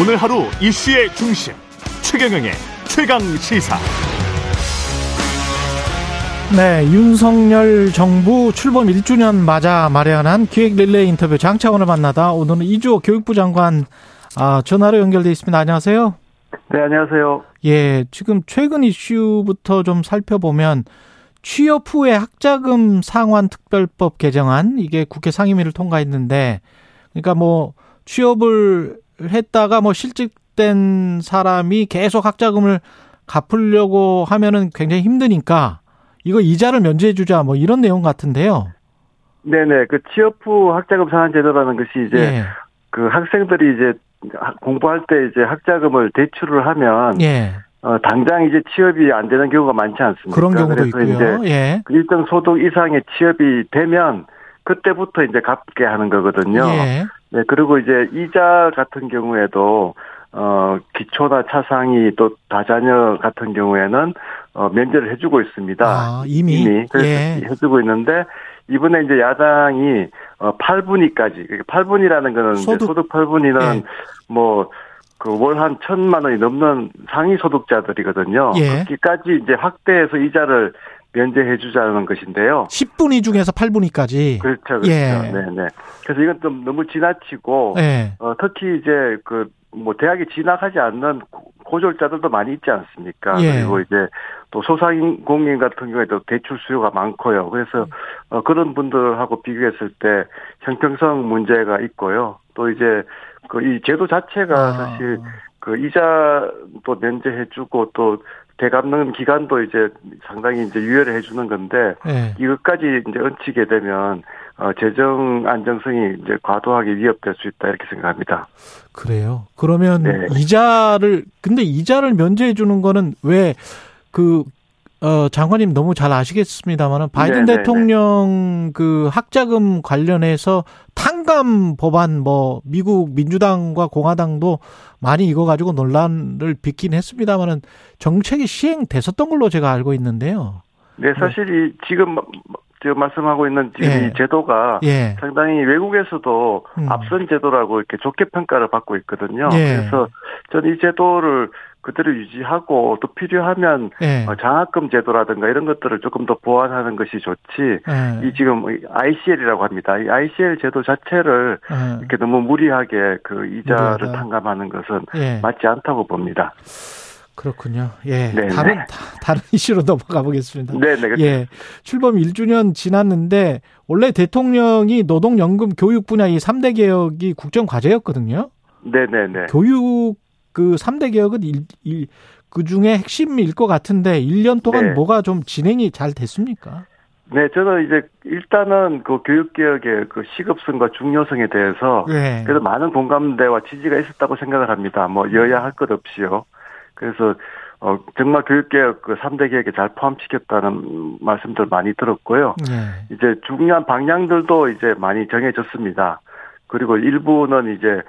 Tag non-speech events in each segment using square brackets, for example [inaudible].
오늘 하루 이슈의 중심 최경영의 최강 시사. 네, 윤석열 정부 출범 1주년 맞아 마련한 기획 릴레이 인터뷰 장차원을 만나다 오늘은 이주호 교육부 장관 아, 전화로 연결돼 있습니다. 안녕하세요. 네, 안녕하세요. 예, 지금 최근 이슈부터 좀 살펴보면 취업 후에 학자금 상환 특별법 개정안 이게 국회 상임위를 통과했는데 그러니까 뭐 취업을 했다가 뭐 실직된 사람이 계속 학자금을 갚으려고 하면은 굉장히 힘드니까 이거 이자를 면제해 주자 뭐 이런 내용 같은데요. 네네 그 취업 후 학자금 상환 제도라는 것이 이제 예. 그 학생들이 이제 공부할 때 이제 학자금을 대출을 하면 예. 어, 당장 이제 취업이 안 되는 경우가 많지 않습니까? 그런 경우도 있고요. 이제 예. 그 일정 소득 이상의 취업이 되면 그때부터 이제 갚게 하는 거거든요. 예. 네, 그리고 이제 이자 같은 경우에도 어 기초나 차상위 또 다자녀 같은 경우에는 어 면제를 해주고 있습니다. 아, 이미, 이미 예. 해주고 있는데 이번에 이제 야당이 어 8분위까지 8분이라는 거는 소득, 소득 8분위는 예. 뭐 그 월한 천만 원이 넘는 상위 소득자들이거든요. 예. 거기까지 이제 확대해서 이자를 면제해 주자는 것인데요. 10분위 중에서 8분위까지. 그렇죠. 그렇죠. 예. 네, 네. 그래서 이건 좀 너무 지나치고 예. 어, 특히 이제 그 뭐 대학에 진학하지 않는 고졸자들도 많이 있지 않습니까? 예. 그리고 이제 또 소상공인 같은 경우에도 대출 수요가 많고요. 그래서 어, 그런 분들하고 비교했을 때 형평성 문제가 있고요. 또 이제 그 이 제도 자체가 아. 사실 그 이자도 면제해주고 또 대갚는 기간도 이제 상당히 이제 유예를 해주는 건데 네. 이것까지 이제 얹히게 되면 어, 재정 안정성이 이제 과도하게 위협될 수 있다 이렇게 생각합니다. 그래요. 그러면 네. 이자를 근데 이자를 면제해 주는 거는 왜 그 어, 장관님 너무 잘 아시겠습니다만은 바이든 네네네. 대통령 그 학자금 관련해서 탕감 법안 뭐 미국 민주당과 공화당도 많이 이거 가지고 논란을 빚긴 했습니다만은 정책이 시행됐었던 걸로 제가 알고 있는데요. 네, 사실 이 지금 지금 말씀하고 있는 지금 예. 이 제도가 예. 상당히 외국에서도 음. 앞선 제도라고 이렇게 좋게 평가를 받고 있거든요. 예. 그래서 저는 이 제도를 그대로 유지하고 또 필요하면 네. 장학금 제도라든가 이런 것들을 조금 더 보완하는 것이 좋지. 네. 이 지금 ICL이라고 합니다. 이 ICL 제도 자체를 네. 이렇게 너무 무리하게 그 이자를 무리하다. 탕감하는 것은 맞지 않다고 봅니다. 그렇군요. 예. 네네. 다른 다 른 [laughs] 이슈로 넘어가 보겠습니다. 네, 네. 예. 출범 1주년 지났는데 원래 대통령이 노동연금 교육 분야 이 3대 개혁이 국정 과제였거든요. 네, 네, 네. 교육 그 3대 개혁은 일, 일, 그 중에 핵심일 것 같은데 1년 동안 네. 뭐가 좀 진행이 잘 됐습니까? 네, 저는 이제 일단은 그 교육개혁의 그 시급성과 중요성에 대해서 네. 그래도 많은 공감대와 지지가 있었다고 생각을 합니다. 뭐 여야 할 것 없이요. 그래서 어 정말 교육개혁 그 3대 개혁에 잘 포함시켰다는 말씀들 많이 들었고요. 네. 이제 중요한 방향들도 이제 많이 정해졌습니다. 그리고 일부는 이제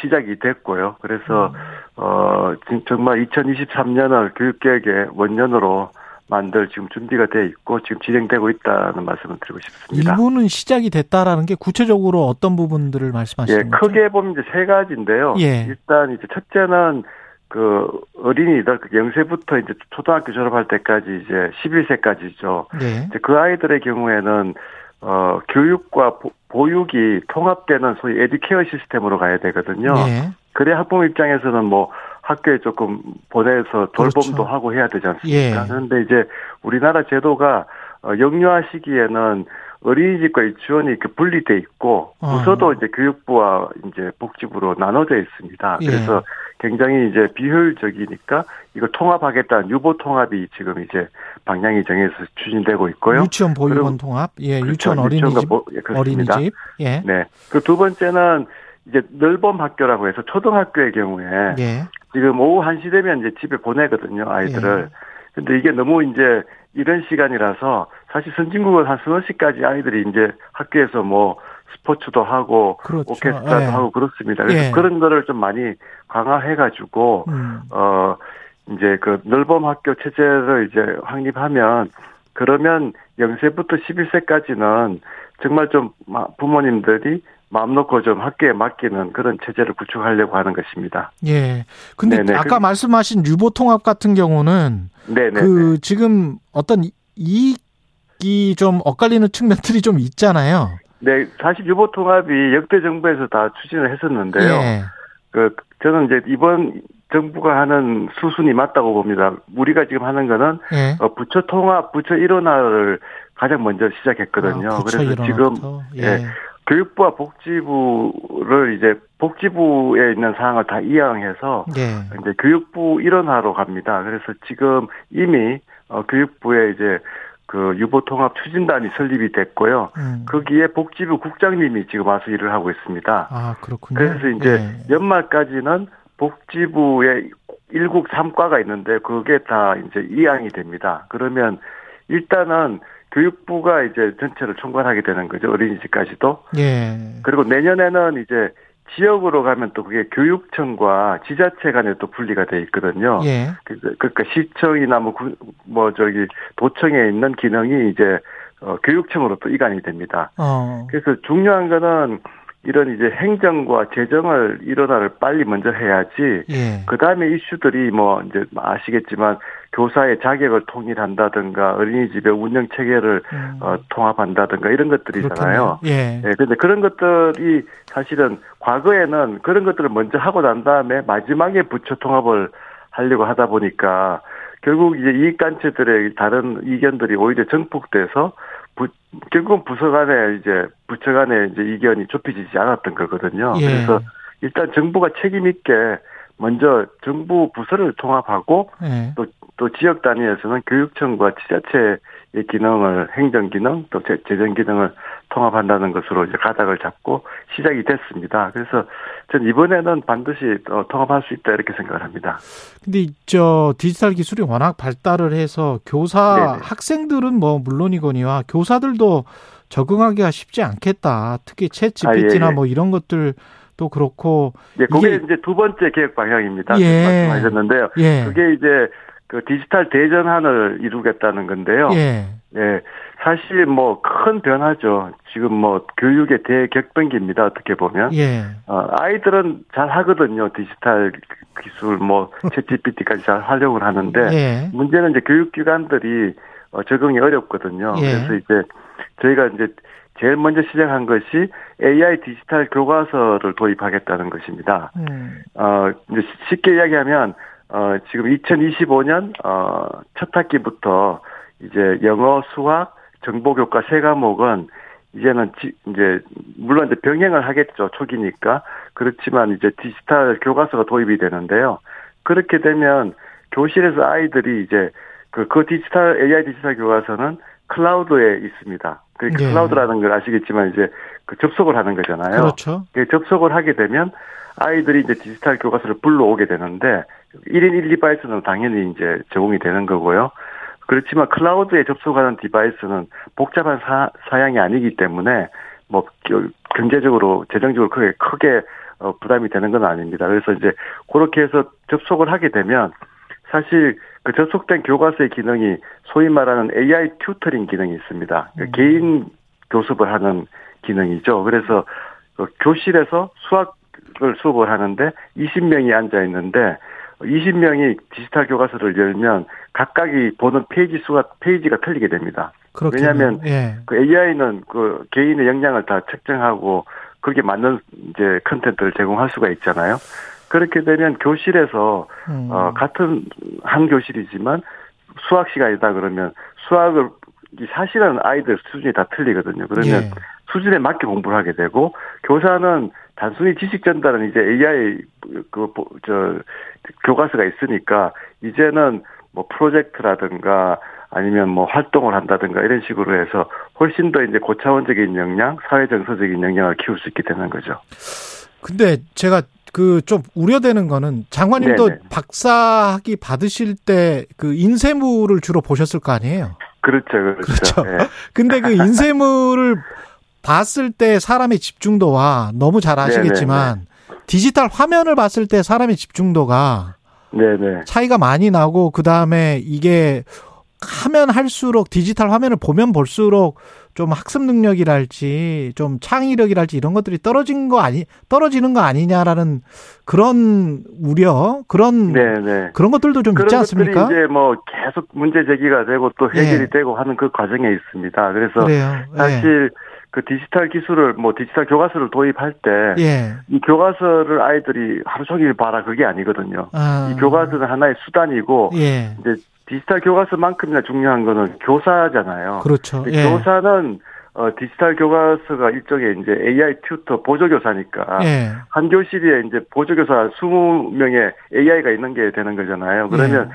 시작이 됐고요. 그래서 음. 어 정말 2023년을 교육계획의 원년으로 만들 지금 준비가 돼 있고 지금 진행되고 있다는 말씀을 드리고 싶습니다. 일부는 시작이 됐다라는 게 구체적으로 어떤 부분들을 말씀하시는 예, 거죠? 크게 보면 이제 세 가지인데요. 예. 일단 이제 첫째는 그 어린이들 그 영세부터 이제 초등학교 졸업할 때까지 이제 11세까지죠. 예. 이제 그 아이들의 경우에는 어, 교육과 보, 육이 통합되는 소위 에듀케어 시스템으로 가야 되거든요. 네. 그래 학부모 입장에서는 뭐 학교에 조금 보내서 돌봄도 그렇죠. 하고 해야 되지 않습니까? 예. 그런데 이제 우리나라 제도가 어, 영유아 시기에는 어린이집과 유치원이 이렇게 분리돼 있고 어. 부서도 이제 교육부와 이제 복지부로 나눠져 있습니다. 예. 그래서 굉장히 이제 비효율적이니까 이걸 통합하겠다는 유보 통합이 지금 이제 방향이 정해서 추진되고 있고요. 유치원 보육원 통합, 예, 그렇죠. 유치원 어린이집, 보, 예, 어린이집, 예. 네. 그 두 번째는 이제 넓범 학교라고 해서 초등학교의 경우에 예. 지금 오후 1시 되면 이제 집에 보내거든요, 아이들을. 예. 근데 이게 너무 이제 이런 시간이라서 사실 선진국은 한 서너 시까지 아이들이 이제 학교에서 뭐 스포츠도 하고 그렇죠. 오케스트라도 예. 하고 그렇습니다. 그래서 예. 그런 거를 좀 많이 강화해 가지고 음. 어 이제 그 넓범 학교 체제를 이제 확립하면 그러면 0세부터 11세까지는 정말 좀 부모님들이 마음 놓고 좀 학교에 맡기는 그런 체제를 구축하려고 하는 것입니다. 예. 근데 네네. 아까 그, 말씀하신 유보 통합 같은 경우는 네네. 그 지금 어떤 이익 이 좀 엇갈리는 측면들이 좀 있잖아요. 네, 사실 유보 통합이 역대 정부에서 다 추진을 했었는데요. 예. 그 저는 이제 이번 정부가 하는 수순이 맞다고 봅니다. 우리가 지금 하는 거는 예. 어, 부처 통합, 부처 일원화를 가장 먼저 시작했거든요. 아, 그래서 일어나부터? 지금 예. 예. 교육부와 복지부를 이제 복지부에 있는 사항을 다 이양해서 예. 이제 교육부 일원화로 갑니다. 그래서 지금 이미 어, 교육부에 이제 그 유보 통합 추진단이 설립이 됐고요. 음. 거기에 복지부 국장님이 지금 와서 일을 하고 있습니다. 아 그렇군요. 그래서 이제 예. 연말까지는 복지부에 일국 3과가 있는데 그게 다 이제 이양이 됩니다. 그러면 일단은 교육부가 이제 전체를 총괄하게 되는 거죠. 어린이집까지도. 예. 그리고 내년에는 이제 지역으로 가면 또 그게 교육청과 지자체 간에 또 분리가 돼 있거든요. 예. 그, 그러니까 시청이나 뭐, 뭐 저기 도청에 있는 기능이 이제 어, 교육청으로 또 이관이 됩니다. 어. 그래서 중요한 거는 이런 이제 행정과 재정을 일원화를 빨리 먼저 해야지. 예. 그 다음에 이슈들이 뭐 이제 아시겠지만 교사의 자격을 통일한다든가 어린이집의 운영 체계를 음. 어, 통합한다든가 이런 것들이잖아요. 예. 예. 근데 그런 것들이 사실은 과거에는 그런 것들을 먼저 하고 난 다음에 마지막에 부처 통합을 하려고 하다 보니까 결국 이제 이익단체들의 다른 이견들이 오히려 정폭돼서 부, 결국은 부서 간에 이제 부처 간에 이제 이견이 좁혀지지 않았던 거거든요. 예. 그래서 일단 정부가 책임 있게 먼저 정부 부서를 통합하고 예. 또, 또 지역 단위에서는 교육청과 지자체의 기능을 행정 기능 또 재정 기능을 통합한다는 것으로 이제 가닥을 잡고 시작이 됐습니다. 그래서 전 이번에는 반드시 어, 통합할 수 있다 이렇게 생각을 합니다. 근데 저 디지털 기술이 워낙 발달을 해서 교사 네네. 학생들은 뭐 물론이거니와 교사들도 적응하기가 쉽지 않겠다. 특히 챗 GPT나 아, 예, 예. 뭐 이런 것들 또 그렇고 예, 그게 이제 두 번째 계획 방향입니다. 예. 말씀하셨는데요. 예. 그게 이제 그 디지털 대전환을 이루겠다는 건데요. 예. 예. 사실 뭐 큰 변화죠. 지금 뭐 교육의 대격변기입니다. 어떻게 보면. 예. 어, 아이들은 잘 하거든요. 디지털 기술 뭐 챗GPT까지 잘 활용을 하는데 예. 문제는 이제 교육기관들이 어, 적응이 어렵거든요. 예. 그래서 이제 저희가 이제 제일 먼저 시작한 것이 AI 디지털 교과서를 도입하겠다는 것입니다. 음. 어, 이제 쉽게 이야기하면 어, 지금 2025년 어, 첫 학기부터 이제 영어, 수학, 정보 교과 세 과목은 이제는 지, 이제 물론 이제 병행을 하겠죠 초기니까 그렇지만 이제 디지털 교과서가 도입이 되는데요. 그렇게 되면 교실에서 아이들이 이제 그, 그 디지털 AI 디지털 교과서는 클라우드에 있습니다. 그 네. 클라우드라는 걸 아시겠지만 이제 그 접속을 하는 거잖아요. 그렇죠. 그 접속을 하게 되면 아이들이 이제 디지털 교과서를 불러오게 되는데 1인 1 device는 당연히 이제 제공이 되는 거고요. 그렇지만 클라우드에 접속하는 device는 복잡한 사, 사양이 아니기 때문에 뭐 경제적으로 재정적으로 크게 크게 어, 부담이 되는 건 아닙니다. 그래서 이제 그렇게 해서 접속을 하게 되면 사실 그 접속된 교과서의 기능이 소위 말하는 AI tutoring 기능이 있습니다. 그 음. 개인 교습을 하는 기능이죠. 그래서 그 교실에서 수학을 수업을 하는데 20명이 앉아 있는데 20명이 디지털 교과서를 열면 각각이 보는 페이지 수가 페이지가 틀리게 됩니다. 그렇겠네요. 왜냐하면 예. 그 AI는 그 개인의 역량을 다 책정하고 그렇게 맞는 이제 컨텐츠를 제공할 수가 있잖아요. 그렇게 되면 교실에서 음. 어 같은 한 교실이지만 수학 시간이다 그러면 수학을 사실은 아이들 수준이 다 틀리거든요. 그러면 예. 수준에 맞게 공부를 하게 되고 교사는 단순히 지식 전달은 이제 AI 그저 교과서가 있으니까 이제는 뭐 프로젝트라든가 아니면 뭐 활동을 한다든가 이런 식으로 해서 훨씬 더 이제 고차원적인 역량, 사회 정서적인 역량을 키울 수 있게 되는 거죠. 근데 제가 그 좀 우려되는 거는 장관님도 네네. 박사학위 받으실 때 그 인쇄물을 주로 보셨을 거 아니에요? 그렇죠, 그렇죠. 그렇죠. 네. [laughs] 근데 그 인쇄물을 봤을 때 사람의 집중도와 너무 잘 아시겠지만 네네네. 디지털 화면을 봤을 때 사람의 집중도가 네네. 차이가 많이 나고 그 다음에 이게 하면 할수록 디지털 화면을 보면 볼수록 좀 학습 능력이랄지 좀 창의력이랄지 이런 것들이 떨어진 거 아니 떨어지는 거 아니냐라는 그런 우려 그런 네네. 네. 그런 것들도 좀 있지 않습니까? 이제 뭐 계속 문제 제기가 되고 또 해결이 예. 되고 하는 그 과정에 있습니다. 그래서 그래요. 예. 사실 예. 그 디지털 기술을 뭐 디지털 교과서를 도입할 때이 예. 교과서를 아이들이 하루 종일 봐라 그게 아니거든요. 아. 이 교과서는 하나의 수단이고 예. 이제 디지털 교과서만큼이나 중요한 거는 교사잖아요. 그렇죠. 예. 교사는 어, 디지털 교과서가 일종의 이제 AI 튜터 보조교사니까 예. 한 교실에 이제 보조교사 20명의 AI가 있는 게 되는 거잖아요. 그러면 예.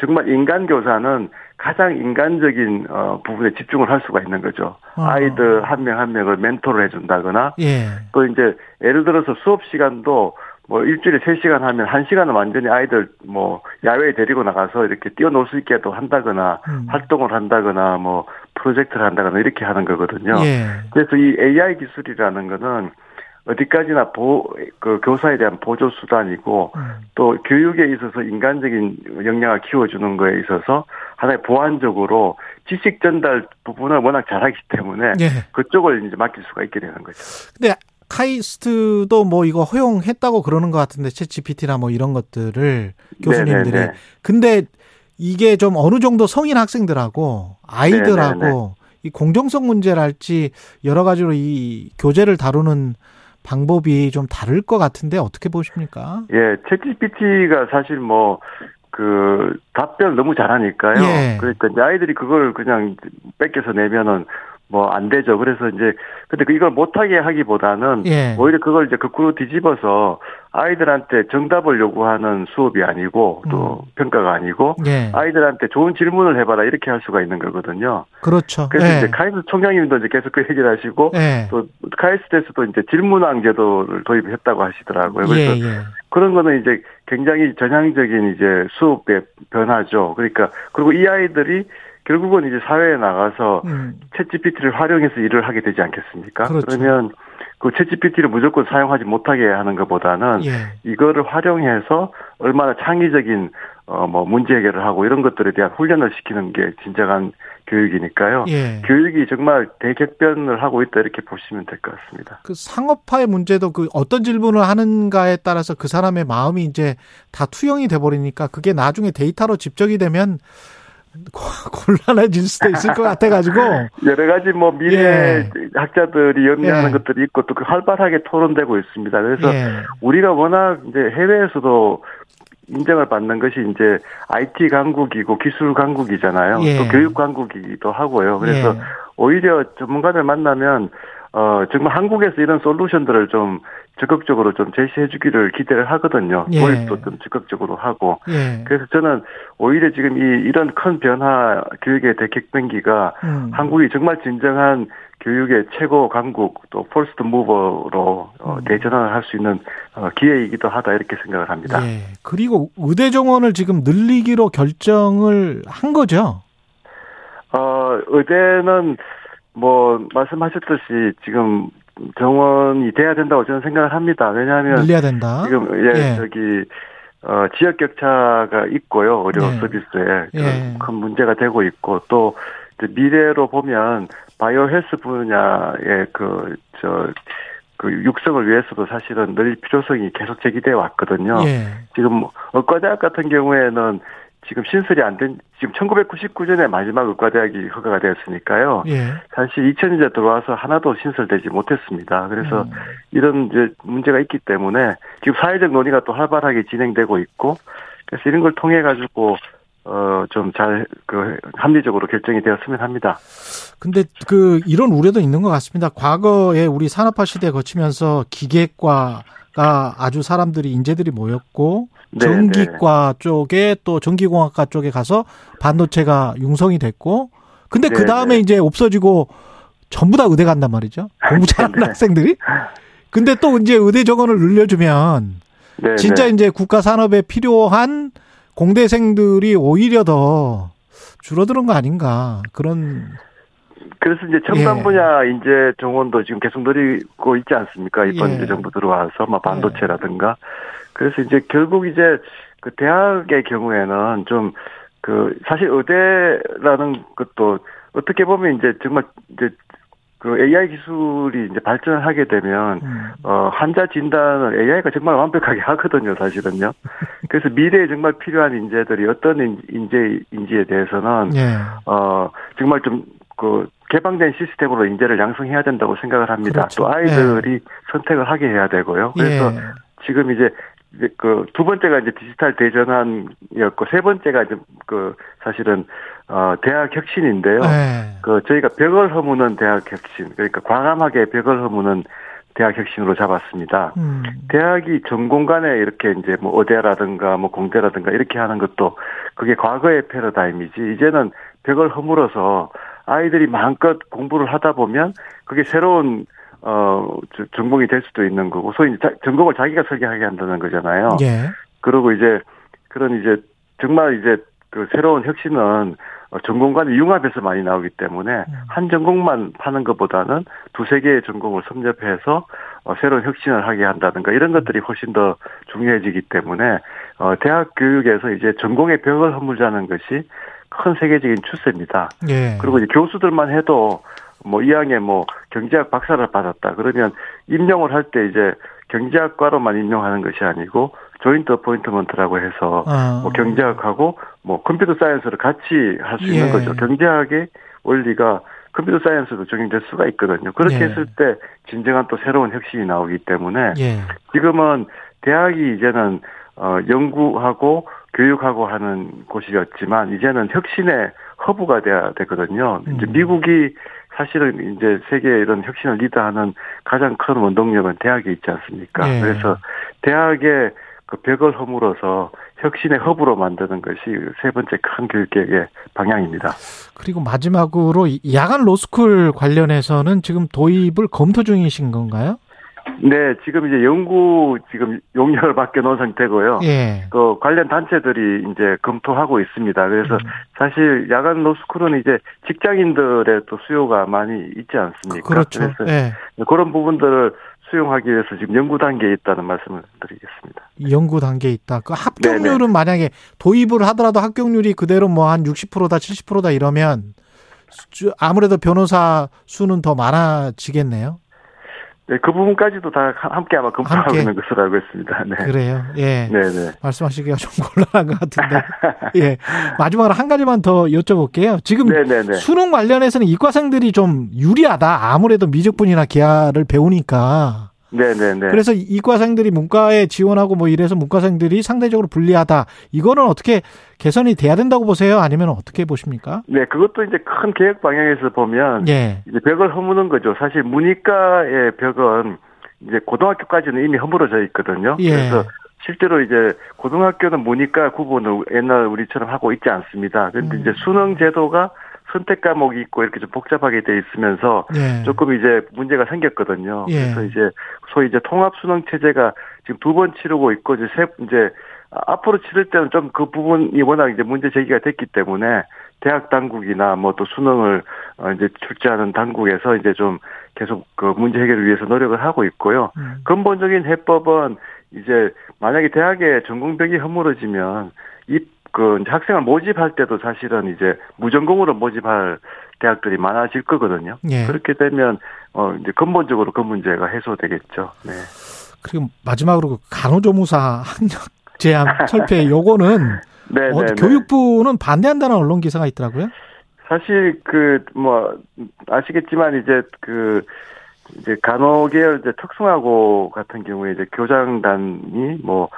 정말 인간 교사는 가장 인간적인 어, 부분에 집중을 할 수가 있는 거죠. 어. 아이들 한 명한 한 명을 멘토를 해준다거나 예. 또 이제 예를 들어서 수업 시간도 뭐 일주일에 3시간 하면 1시간은 완전히 아이들 뭐 야외에 데리고 나가서 이렇게 뛰어놀 수 있게도 한다거나 음. 활동을 한다거나 뭐 프로젝트를 한다거나 이렇게 하는 거거든요. 예. 그래서 이 AI 기술이라는 거는 어디까지나 보, 그 교사에 대한 보조 수단이고 음. 또 교육에 있어서 인간적인 역량을 키워주는 거에 있어서 하나의 보완적으로 지식 전달 부분을 워낙 잘하기 때문에 예. 그쪽을 이제 맡길 수가 있게 되는 거죠. 근데 카이스트도 뭐 이거 허용했다고 그러는 것 같은데 챗 GPT나 뭐 이런 것들을 교수님들이 네네네. 근데 이게 좀 어느 정도 성인 학생들하고 아이들하고 네네네. 이 공정성 문제랄지 여러 가지로 이 교재를 다루는 방법이 좀 다를 것 같은데 어떻게 보십니까? 예, 챗 GPT가 사실 뭐 그 답변 너무 잘하니까요. 예. 그러니까 이제 아이들이 그걸 그냥 뺏겨서 내면은 뭐 안 되죠. 그래서 이제 근데 그 이걸 못하게 하기보다는 예. 오히려 그걸 이제 거꾸로 뒤집어서 아이들한테 정답을 요구하는 수업이 아니고 또 음. 평가가 아니고 예. 아이들한테 좋은 질문을 해봐라 이렇게 할 수가 있는 거거든요. 그렇죠. 그래서 예. 이제 카이스트 총장님도 이제 계속 그 얘기를 하시고 예. 또 카이스트에서도 이제 질문왕 제도를 도입했다고 하시더라고요. 그래서 예, 예. 그런 거는 이제 굉장히 전향적인 이제 수업의 변화죠. 그러니까 그리고 이 아이들이 결국은 이제 사회에 나가서 음. 챗GPT를 활용해서 일을 하게 되지 않겠습니까? 그렇죠. 그러면 그 챗GPT를 무조건 사용하지 못하게 하는 것보다는 예. 이거를 활용해서 얼마나 창의적인 어뭐 문제 해결을 하고 이런 것들에 대한 훈련을 시키는 게 진정한 교육이니까요. 예. 교육이 정말 대격변을 하고 있다 이렇게 보시면 될 것 같습니다. 그 상업화의 문제도 그 어떤 질문을 하는가에 따라서 그 사람의 마음이 이제 다 투영이 돼 버리니까 그게 나중에 데이터로 집적이 되면 [laughs] 곤란해질 수도 있을 것 같아가지고 여러 가지 뭐 미래 예. 학자들이 연구하는 예. 것들이 있고 또그 활발하게 토론되고 있습니다. 그래서 예. 우리가 워낙 이제 해외에서도 인정을 받는 것이 이제 IT 강국이고 기술 강국이잖아요. 예. 또 교육 강국이기도 하고요. 그래서 예. 오히려 전문가들 만나면 어 정말 한국에서 이런 솔루션들을 좀 적극적으로 좀 제시해 주기를 기대를 하거든요. 예. 도입도 좀 적극적으로 하고. 예. 그래서 저는 오히려 지금 이 이런 큰 변화 교육의 대격변기가 음. 한국이 정말 진정한 교육의 최고 강국 또 폴스트 무버로 어, 음. 대전환을 할 수 있는 어, 기회이기도 하다 이렇게 생각을 합니다. 예. 그리고 의대 정원을 지금 늘리기로 결정을 한 거죠? 어 의대는 뭐 말씀하셨듯이 지금 정원이 돼야 된다고 저는 생각을 합니다. 왜냐하면 늘려야 된다. 지금 예, 예. 저기 어 지역 격차가 있고요. 의료 예. 서비스에 예. 큰 문제가 되고 있고 또 미래로 보면 바이오 헬스 분야의 그 저 그 육성을 위해서도 사실은 늘 필요성이 계속 제기돼 왔거든요. 예. 지금 의과대학 같은 경우에는 지금 신설이 안 된, 지금 1999년에 마지막 의과대학이 허가가 되었으니까요. 예. 사실 2000년대 들어와서 하나도 신설되지 못했습니다. 그래서 음. 이런 이제 문제가 있기 때문에 지금 사회적 논의가 또 활발하게 진행되고 있고, 그래서 이런 걸 통해 가지고 어, 좀 잘, 그, 합리적으로 결정이 되었으면 합니다. 근데 그, 이런 우려도 있는 것 같습니다. 과거에 우리 산업화 시대 거치면서 기계과가 아주 사람들이, 인재들이 모였고, 네, 전기과 네. 쪽에 또 전기공학과 쪽에 가서 반도체가 융성이 됐고 근데 그 네, 다음에 이제 없어지고 전부 다 의대 간단 말이죠. [laughs] 공부 잘하는 학생들이. 근데 또 이제 의대 정원을 늘려주면 진짜 이제 국가 산업에 필요한 공대생들이 오히려 더 줄어드는 거 아닌가 그런. 그래서 이제 첨단 예. 분야 인재 정원도 지금 계속 늘리고 있지 않습니까? 이번 예. 정부 들어와서 막뭐 반도체라든가. 예. 그래서 이제 결국 이제 그 대학의 경우에는 좀 그 사실 의대라는 것도 어떻게 보면 이제 정말 이제 그 AI 기술이 이제 발전을 하게 되면 음. 어 환자 진단을 AI가 정말 완벽하게 [laughs] 하거든요, 사실은요. 그래서 미래에 정말 필요한 인재들이 어떤 인재인지에 대해서는 예. 어 정말 좀 그 개방된 시스템으로 인재를 양성해야 된다고 생각을 합니다. 그렇죠. 또 아이들이 예. 선택을 하게 해야 되고요. 그래서 예. 지금 이제 그 두 번째가 이제 디지털 대전환이었고 세 번째가 이제 그 사실은 어 대학 혁신인데요. 네. 그 저희가 벽을 허무는 대학 혁신 그러니까 과감하게 벽을 허무는 대학 혁신으로 잡았습니다. 음. 대학이 전공 간에 이렇게 이제 뭐 어대라든가 뭐 공대라든가 이렇게 하는 것도 그게 과거의 패러다임이지 이제는 벽을 허물어서 아이들이 마음껏 공부를 하다 보면 그게 새로운 어 전공이 될 수도 있는 거고 소위 전공을 자기가 설계하게 한다는 거잖아요. 예. 그리고 이제 그런 이제 정말 이제 그 새로운 혁신은 전공 간의 융합에서 많이 나오기 때문에 음. 한 전공만 파는 것보다는 두세 개의 전공을 섭렵해서 어, 새로운 혁신을 하게 한다든가 이런 것들이 훨씬 더 중요해지기 때문에 어, 대학 교육에서 이제 전공의 벽을 허물자는 것이 큰 세계적인 추세입니다. 예. 그리고 이제 교수들만 해도 뭐 2학년 뭐 경제학 박사를 받았다. 그러면 임용을 할 때 이제 경제학과로만 임용하는 것이 아니고 joint appointment라고 해서 아. 뭐 경제학하고 뭐 computer science를 같이 할 수 있는 예. 거죠. 경제학의 원리가 computer science도 적용될 수가 있거든요. 그렇게 예. 했을 때 진정한 또 새로운 혁신이 나오기 때문에 예. 지금은 대학이 이제는 어 연구하고 교육하고 하는 곳이었지만 이제는 혁신의 허브가 돼야 되거든요. 음. 이제 미국이 사실은 이제 세계의 이런 혁신을 리드하는 가장 큰 원동력은 대학에 있지 않습니까? 네. 그래서 대학의 그 벽을 허물어서 혁신의 허브로 만드는 것이 세 번째 큰 교육개혁의 방향입니다. 그리고 마지막으로 야간 로스쿨 관련해서는 지금 도입을 검토 중이신 건가요? 네, 지금 이제 연구 지금 용역을 맡겨 놓은 상태고요. 예. 그 관련 단체들이 이제 검토하고 있습니다. 그래서 음. 사실 야간 로스쿨은 이제 직장인들의 또 수요가 많이 있지 않습니까? 그렇죠. 그래서 예. 그런 부분들을 수용하기 위해서 지금 연구 단계에 있다는 말씀을 드리겠습니다. 연구 단계에 있다. 그 합격률은 네네. 만약에 도입을 하더라도 합격률이 그대로 뭐 한 60%다 70%다 이러면 아무래도 변호사 수는 더 많아지겠네요. 네, 그 부분까지도 다 함께 아마 검토하고. 있는 것으로 알고 있습니다. 네. 그래요. 예. 네, 네. 말씀하시기가 좀 [laughs] 곤란한 것 같은데. [laughs] 예. 마지막으로 한 가지만 더 여쭤볼게요. 지금 네네네. 네, 네. 수능 관련해서는 이과생들이 좀 유리하다. 아무래도 미적분이나 기하를 배우니까. 네네네. 그래서 이과생들이 문과에 지원하고 뭐 이래서 문과생들이 상대적으로 불리하다. 이거는 어떻게 개선이 돼야 된다고 보세요? 아니면 어떻게 보십니까? 네, 그것도 이제 큰 계획 방향에서 보면 예. 이제 벽을 허무는 거죠. 사실 문이과의 벽은 이제 고등학교까지는 이미 허물어져 있거든요. 예. 그래서 실제로 이제 고등학교는 문이과 구분을 옛날 우리처럼 하고 있지 않습니다. 그런데 음. 이제 수능 제도가 선택 과목이 있고 이렇게 좀 복잡하게 돼 있으면서 예. 조금 이제 문제가 생겼거든요. 예. 그래서 이제 소위 이제 통합 수능 체제가 지금 두 번 치르고 있고 이제 세 이제 앞으로 치를 때는 좀 그 부분이 워낙 이제 문제 제기가 됐기 때문에 대학 당국이나 뭐 또 수능을 어 이제 출제하는 당국에서 이제 좀 계속 그 문제 해결을 위해서 노력을 하고 있고요. 음. 근본적인 해법은 이제 만약에 대학에 전공벽이 허물어지면 이그 학생을 모집할 때도 사실은 이제 무전공으로 모집할 대학들이 많아질 거거든요. 예. 그렇게 되면 어 이제 근본적으로 그 문제가 해소되겠죠. 네. 그리고 마지막으로 그 간호조무사 학력 [laughs] 제한 철폐 요거는 [laughs] 네, 어, 네, 네, 교육부는 반대한다는 언론 기사가 있더라고요. 사실 그 뭐 아시겠지만 이제 그 이제 간호계열 이제 특성화고 같은 경우에 이제 교장단이 뭐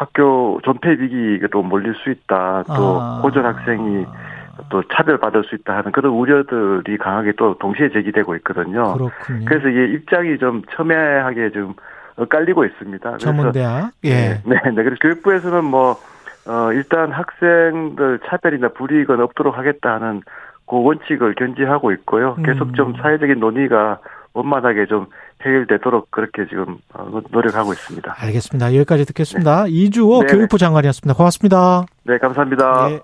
학교 존폐 위기가 또 몰릴 수 있다. 또 아. 고졸 학생이 또 차별받을 수 있다 하는 그런 우려들이 강하게 또 동시에 제기되고 있거든요. 그렇군요. 그래서 이게 입장이 좀 첨예하게 좀 엇갈리고 있습니다. 전문대학? 예. 네, 네. 네. 그래서 교육부에서는 뭐, 어, 일단 학생들 차별이나 불이익은 없도록 하겠다 하는 그 원칙을 견지하고 있고요. 계속 좀 음. 사회적인 논의가 원만하게 좀 해결되도록 그렇게 지금 어, 노력하고 있습니다. 알겠습니다. 여기까지 듣겠습니다. 네. 이주호 네 교육부 장관이었습니다. 고맙습니다. 네, 감사합니다. 네.